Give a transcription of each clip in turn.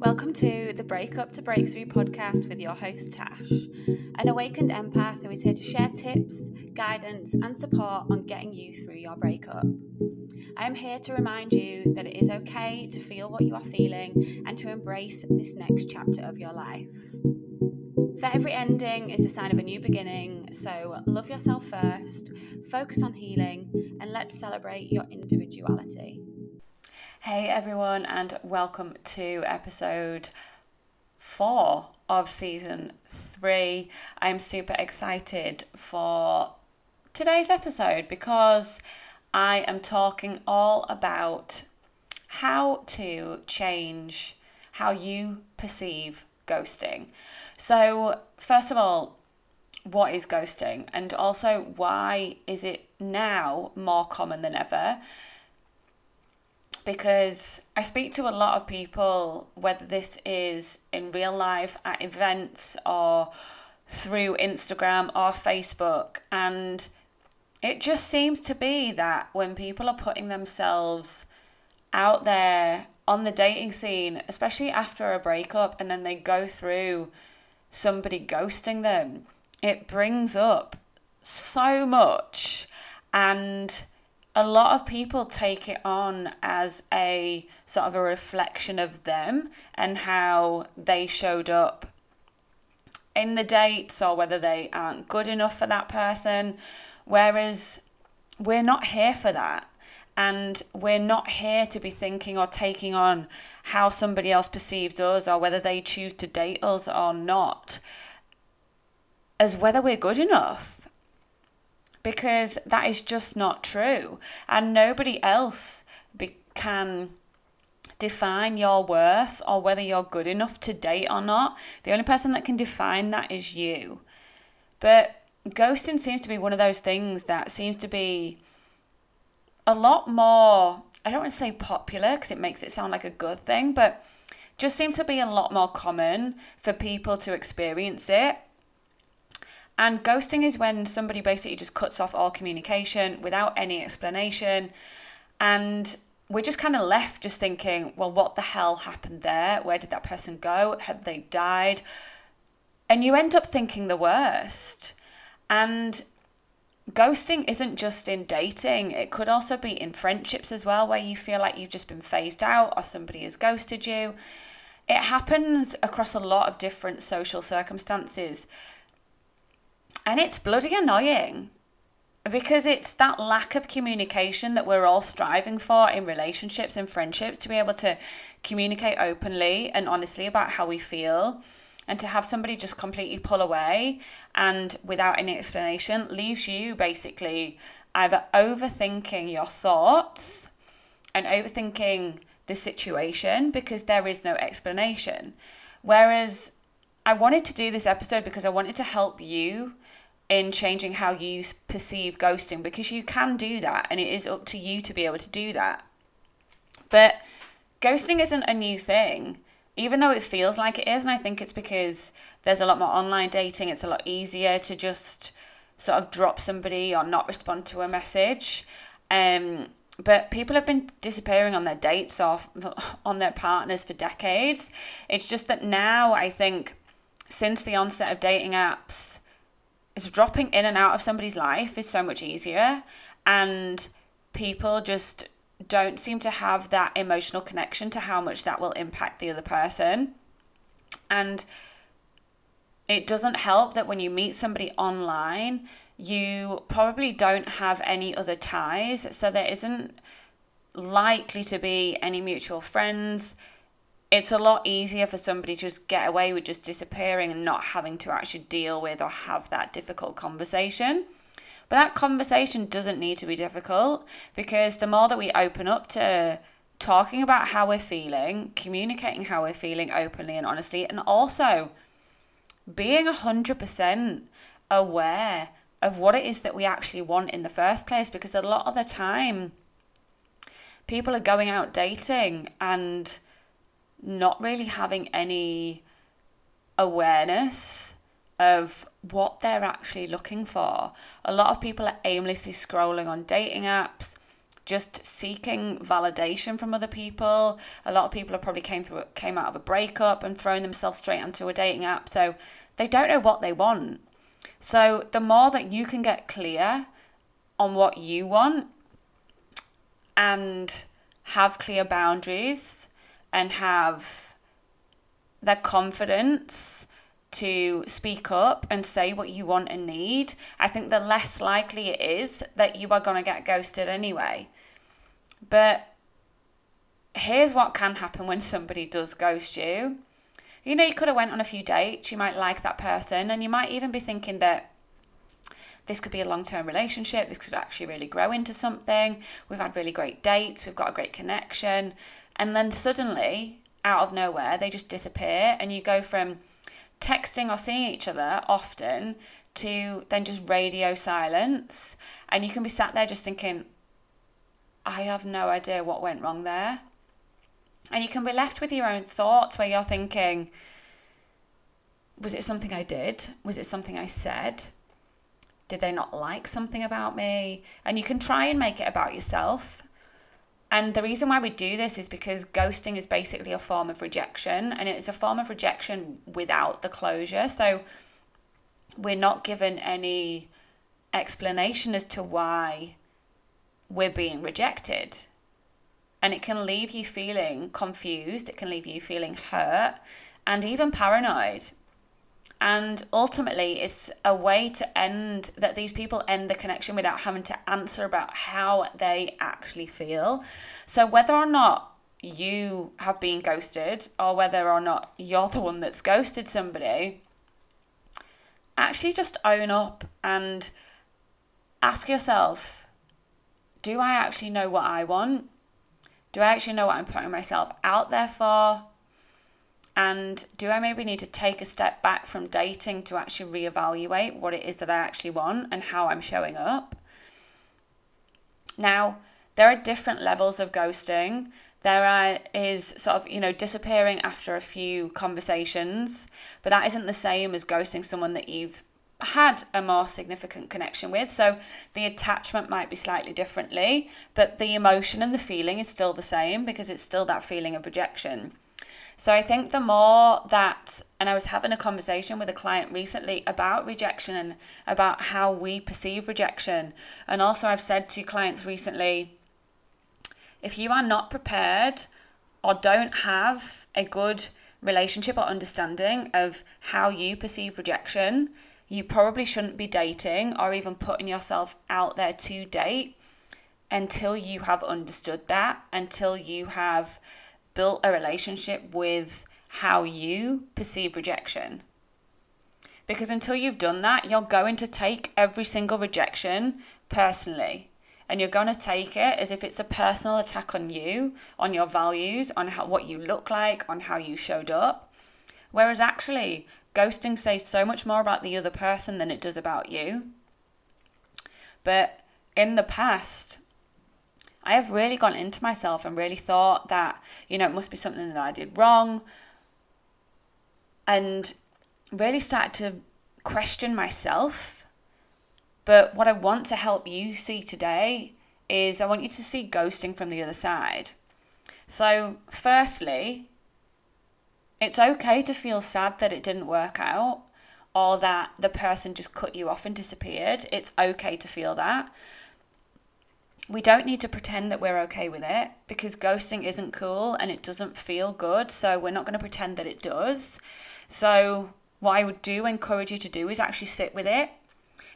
Welcome to the Breakup to Breakthrough podcast with your host Tash, an awakened empath who is here to share tips, guidance, and support on getting you through your breakup. I am here to remind you that it is okay to feel what you are feeling and to embrace this next chapter of your life. For every ending is a sign of a new beginning, so love yourself first, focus on healing, and let's celebrate your individuality. Hey everyone, and welcome to episode four of season three. I'm super excited for today's episode because I am talking all about how to change how you perceive ghosting. So, first of all, what is ghosting? And also, why is it now more common than ever? Because I speak to a lot of people, whether this is in real life, at events, or through Instagram or Facebook, and it just seems to be that when people are putting themselves out there on the dating scene, especially after a breakup, and then they go through somebody ghosting them, it brings up so much. And a lot of people take it on as a sort of a reflection of them and how they showed up in the dates or whether they aren't good enough for that person. Whereas we're not here for that. And we're not here to be thinking or taking on how somebody else perceives us or whether they choose to date us or not, as whether we're good enough because that is just not true. And nobody else be- can define your worth or whether you're good enough to date or not. The only person that can define that is you. But ghosting seems to be one of those things that seems to be a lot more, I don't want to say popular because it makes it sound like a good thing, but just seems to be a lot more common for people to experience it and ghosting is when somebody basically just cuts off all communication without any explanation. And we're just kind of left just thinking, well, what the hell happened there? Where did that person go? Have they died? And you end up thinking the worst. And ghosting isn't just in dating, it could also be in friendships as well, where you feel like you've just been phased out or somebody has ghosted you. It happens across a lot of different social circumstances. And it's bloody annoying because it's that lack of communication that we're all striving for in relationships and friendships to be able to communicate openly and honestly about how we feel and to have somebody just completely pull away and without any explanation leaves you basically either overthinking your thoughts and overthinking the situation because there is no explanation. Whereas I wanted to do this episode because I wanted to help you in changing how you perceive ghosting because you can do that and it is up to you to be able to do that. But ghosting isn't a new thing, even though it feels like it is. And I think it's because there's a lot more online dating, it's a lot easier to just sort of drop somebody or not respond to a message. Um, but people have been disappearing on their dates or on their partners for decades. It's just that now I think since the onset of dating apps, it's dropping in and out of somebody's life is so much easier. And people just don't seem to have that emotional connection to how much that will impact the other person. And it doesn't help that when you meet somebody online you probably don't have any other ties. So there isn't likely to be any mutual friends it's a lot easier for somebody to just get away with just disappearing and not having to actually deal with or have that difficult conversation. But that conversation doesn't need to be difficult because the more that we open up to talking about how we're feeling, communicating how we're feeling openly and honestly, and also being 100% aware of what it is that we actually want in the first place because a lot of the time people are going out dating and not really having any awareness of what they're actually looking for. A lot of people are aimlessly scrolling on dating apps, just seeking validation from other people. A lot of people have probably came through came out of a breakup and thrown themselves straight onto a dating app. So they don't know what they want. So the more that you can get clear on what you want and have clear boundaries and have the confidence to speak up and say what you want and need, I think the less likely it is that you are going to get ghosted anyway. But here's what can happen when somebody does ghost you. You know, you could have went on a few dates, you might like that person, and you might even be thinking that this could be a long-term relationship, this could actually really grow into something. We've had really great dates, we've got a great connection, and then suddenly out of nowhere they just disappear and you go from texting or seeing each other often to then just radio silence. And you can be sat there just thinking, I have no idea what went wrong there. And you can be left with your own thoughts where you're thinking, was it something I did? Was it something I said? Did they not like something about me? And you can try and make it about yourself. And the reason why we do this is because ghosting is basically a form of rejection and it is a form of rejection without the closure. So we're not given any explanation as to why we're being rejected. And it can leave you feeling confused, it can leave you feeling hurt and even paranoid and ultimately, it's a way to end that these people end the connection without having to answer about how they actually feel. So, whether or not you have been ghosted or whether or not you're the one that's ghosted somebody, actually just own up and ask yourself do I actually know what I want? Do I actually know what I'm putting myself out there for? And do I maybe need to take a step back from dating to actually reevaluate what it is that I actually want and how I'm showing up? Now, there are different levels of ghosting. There are, is sort of, you know, disappearing after a few conversations, but that isn't the same as ghosting someone that you've had a more significant connection with. So the attachment might be slightly differently, but the emotion and the feeling is still the same because it's still that feeling of rejection. So I think the more that, and I was having a conversation with a client recently about rejection about how we perceive rejection. And also, I've said to clients recently if you are not prepared or don't have a good relationship or understanding of how you perceive rejection, you probably shouldn't be dating or even putting yourself out there to date until you have understood that, until you have built a relationship with how you perceive rejection. Because until you've done that, you're going to take every single rejection personally. And you're going to take it as if it's a personal attack on you, on your values, on how, what you look like, on how you showed up. Whereas actually, ghosting says so much more about the other person than it does about you. But in the past, I have really gone into myself and really thought that, you know, it must be something that I did wrong. And really started to question myself. But what I want to help you see today is I want you to see ghosting from the other side. So, firstly, it's okay to feel sad that it didn't work out or that the person just cut you off and disappeared. It's okay to feel that we don't need to pretend that we're okay with it because ghosting isn't cool and it doesn't feel good. So we're not going to pretend that it does. So, what I would do encourage you to do is actually sit with it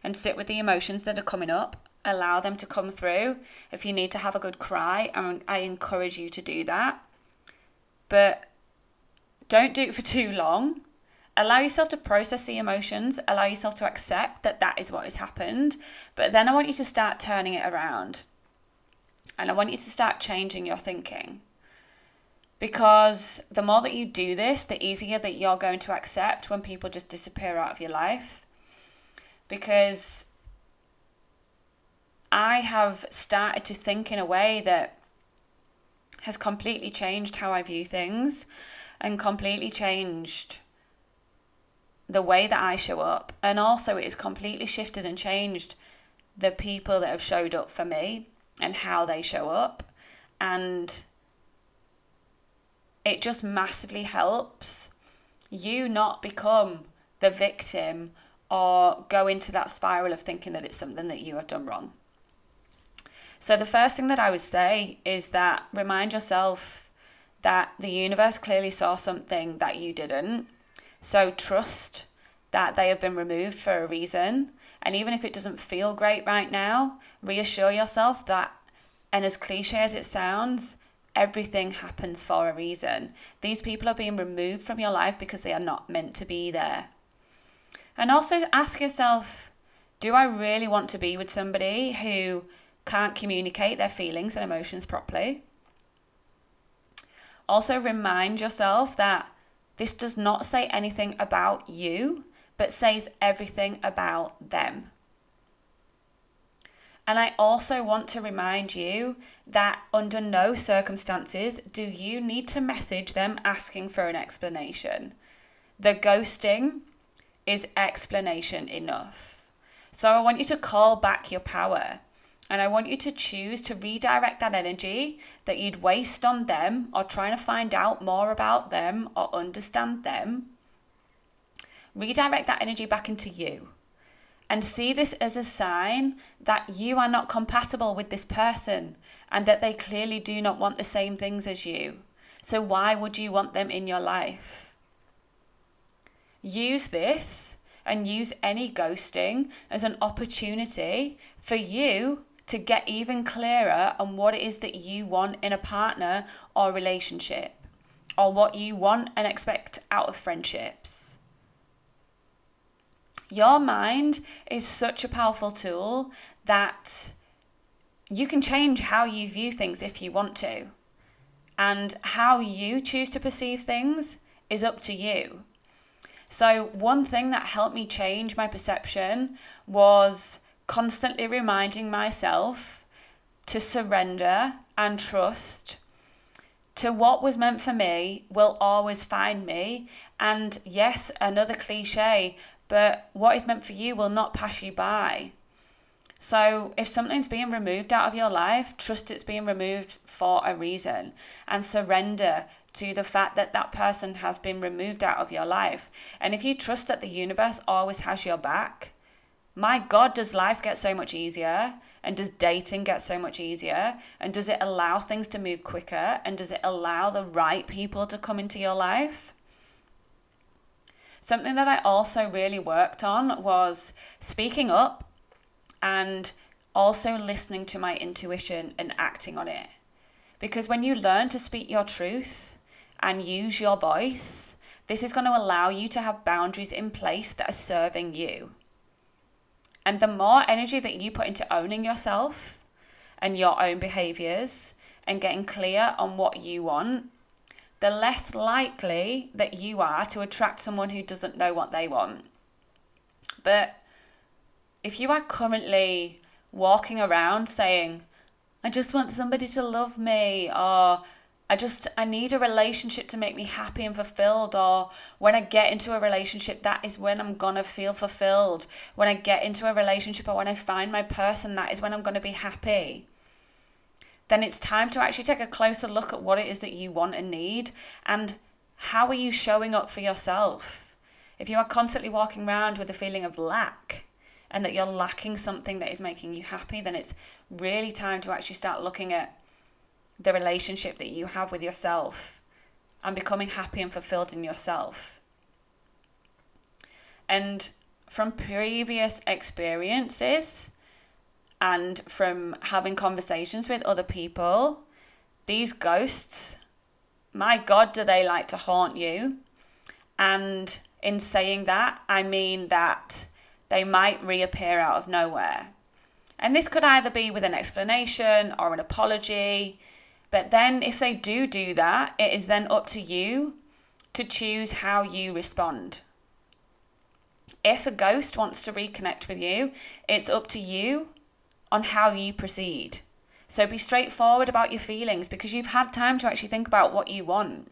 and sit with the emotions that are coming up. Allow them to come through. If you need to have a good cry, I encourage you to do that. But don't do it for too long. Allow yourself to process the emotions, allow yourself to accept that that is what has happened. But then I want you to start turning it around. And I want you to start changing your thinking. Because the more that you do this, the easier that you're going to accept when people just disappear out of your life. Because I have started to think in a way that has completely changed how I view things and completely changed the way that I show up. And also, it has completely shifted and changed the people that have showed up for me and how they show up. And it just massively helps you not become the victim or go into that spiral of thinking that it's something that you have done wrong. So, the first thing that I would say is that remind yourself that the universe clearly saw something that you didn't. So, trust that they have been removed for a reason. And even if it doesn't feel great right now, reassure yourself that, and as cliche as it sounds, everything happens for a reason. These people are being removed from your life because they are not meant to be there. And also ask yourself do I really want to be with somebody who can't communicate their feelings and emotions properly? Also, remind yourself that this does not say anything about you but says everything about them. And I also want to remind you that under no circumstances do you need to message them asking for an explanation. The ghosting is explanation enough. So I want you to call back your power and I want you to choose to redirect that energy that you'd waste on them or trying to find out more about them or understand them redirect that energy back into you and see this as a sign that you are not compatible with this person and that they clearly do not want the same things as you. So, why would you want them in your life? Use this and use any ghosting as an opportunity for you to get even clearer on what it is that you want in a partner or relationship, or what you want and expect out of friendships. Your mind is such a powerful tool that you can change how you view things if you want to. And how you choose to perceive things is up to you. So, one thing that helped me change my perception was constantly reminding myself to surrender and trust to what was meant for me will always find me. And yes, another cliche, but what is meant for you will not pass you by. So, if something's being removed out of your life, trust it's being removed for a reason and surrender to the fact that that person has been removed out of your life. And if you trust that the universe always has your back, my God, does life get so much easier? And does dating get so much easier? And does it allow things to move quicker? And does it allow the right people to come into your life? Something that I also really worked on was speaking up and also listening to my intuition and acting on it. Because when you learn to speak your truth and use your voice, this is going to allow you to have boundaries in place that are serving you. And the more energy that you put into owning yourself and your own behaviors and getting clear on what you want, the less likely that you are to attract someone who doesn't know what they want. But if you are currently walking around saying, I just want somebody to love me, or I just I need a relationship to make me happy and fulfilled or when I get into a relationship that is when I'm going to feel fulfilled when I get into a relationship or when I find my person that is when I'm going to be happy then it's time to actually take a closer look at what it is that you want and need and how are you showing up for yourself. If you are constantly walking around with a feeling of lack and that you're lacking something that is making you happy, then it's really time to actually start looking at the relationship that you have with yourself and becoming happy and fulfilled in yourself. And from previous experiences, and from having conversations with other people, these ghosts, my God, do they like to haunt you? And in saying that, I mean that they might reappear out of nowhere. And this could either be with an explanation or an apology. But then, if they do do that, it is then up to you to choose how you respond. If a ghost wants to reconnect with you, it's up to you on how you proceed. So be straightforward about your feelings because you've had time to actually think about what you want.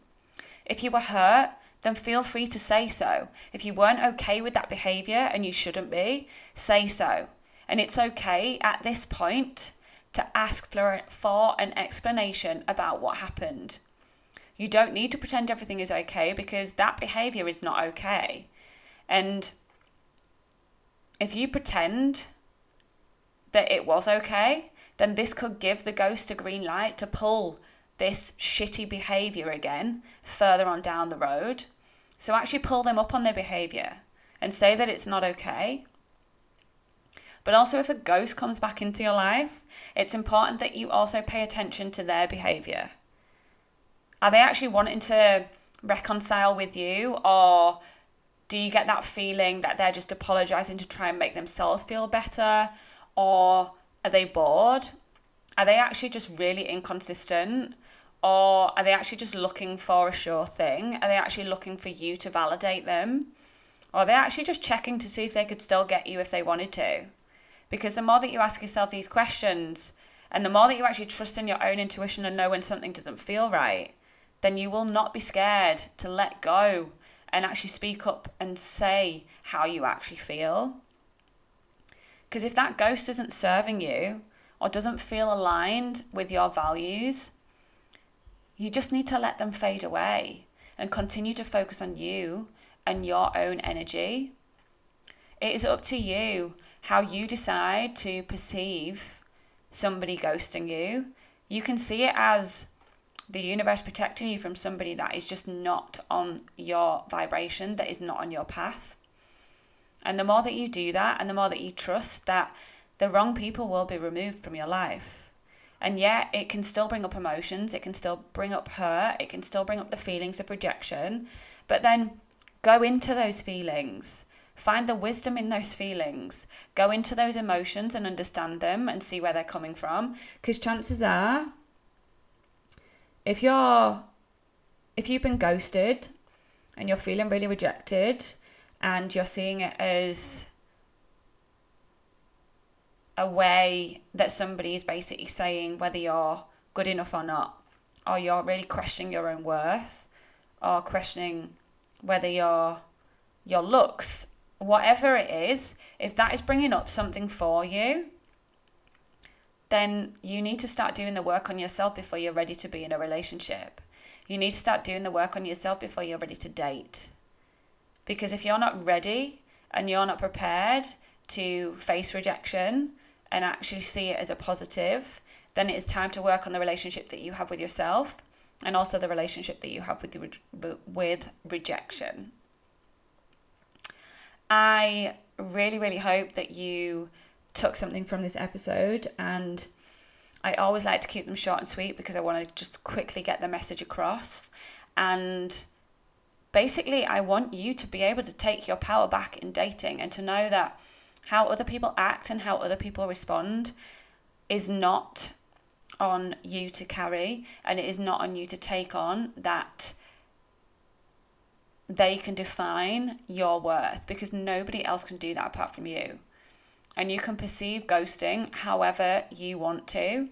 If you were hurt, then feel free to say so. If you weren't okay with that behavior and you shouldn't be, say so. And it's okay at this point to ask for, for an explanation about what happened. You don't need to pretend everything is okay because that behavior is not okay. And if you pretend that it was okay, then this could give the ghost a green light to pull this shitty behavior again further on down the road. So actually pull them up on their behavior and say that it's not okay. But also, if a ghost comes back into your life, it's important that you also pay attention to their behavior. Are they actually wanting to reconcile with you, or do you get that feeling that they're just apologizing to try and make themselves feel better, or are they bored? Are they actually just really inconsistent? Or are they actually just looking for a sure thing? Are they actually looking for you to validate them? Or are they actually just checking to see if they could still get you if they wanted to? Because the more that you ask yourself these questions, and the more that you actually trust in your own intuition and know when something doesn't feel right, then you will not be scared to let go and actually speak up and say how you actually feel. Because if that ghost isn't serving you or doesn't feel aligned with your values, you just need to let them fade away and continue to focus on you and your own energy. It is up to you how you decide to perceive somebody ghosting you. You can see it as the universe protecting you from somebody that is just not on your vibration, that is not on your path. And the more that you do that, and the more that you trust that the wrong people will be removed from your life, and yet, it can still bring up emotions, it can still bring up hurt, it can still bring up the feelings of rejection. But then go into those feelings. Find the wisdom in those feelings. Go into those emotions and understand them and see where they're coming from. Because chances are, if you're if you've been ghosted and you're feeling really rejected and you're seeing it as a way that somebody is basically saying whether you're good enough or not, or you're really questioning your own worth, or questioning whether your your looks, whatever it is, if that is bringing up something for you, then you need to start doing the work on yourself before you're ready to be in a relationship. You need to start doing the work on yourself before you're ready to date. Because if you're not ready and you're not prepared to face rejection, and actually see it as a positive, then it is time to work on the relationship that you have with yourself and also the relationship that you have with the, with rejection. I really really hope that you took something from this episode and I always like to keep them short and sweet because I want to just quickly get the message across and basically I want you to be able to take your power back in dating and to know that how other people act and how other people respond is not on you to carry and it is not on you to take on that they can define your worth because nobody else can do that apart from you. And you can perceive ghosting however you want to,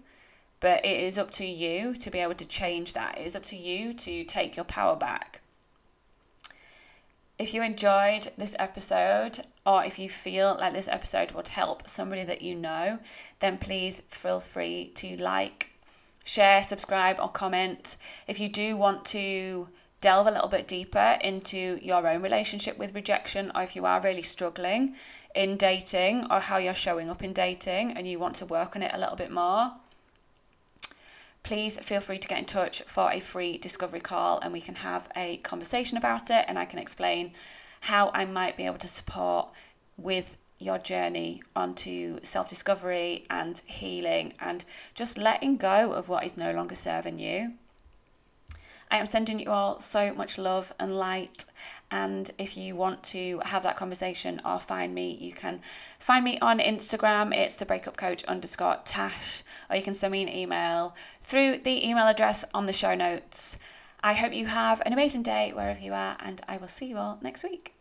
but it is up to you to be able to change that. It is up to you to take your power back. If you enjoyed this episode, or if you feel like this episode would help somebody that you know, then please feel free to like, share, subscribe, or comment. If you do want to delve a little bit deeper into your own relationship with rejection, or if you are really struggling in dating or how you're showing up in dating and you want to work on it a little bit more, please feel free to get in touch for a free discovery call and we can have a conversation about it and I can explain how I might be able to support with your journey onto self discovery and healing and just letting go of what is no longer serving you. I am sending you all so much love and light. And if you want to have that conversation or find me, you can find me on Instagram. It's the breakup coach underscore Tash, or you can send me an email through the email address on the show notes. I hope you have an amazing day wherever you are, and I will see you all next week.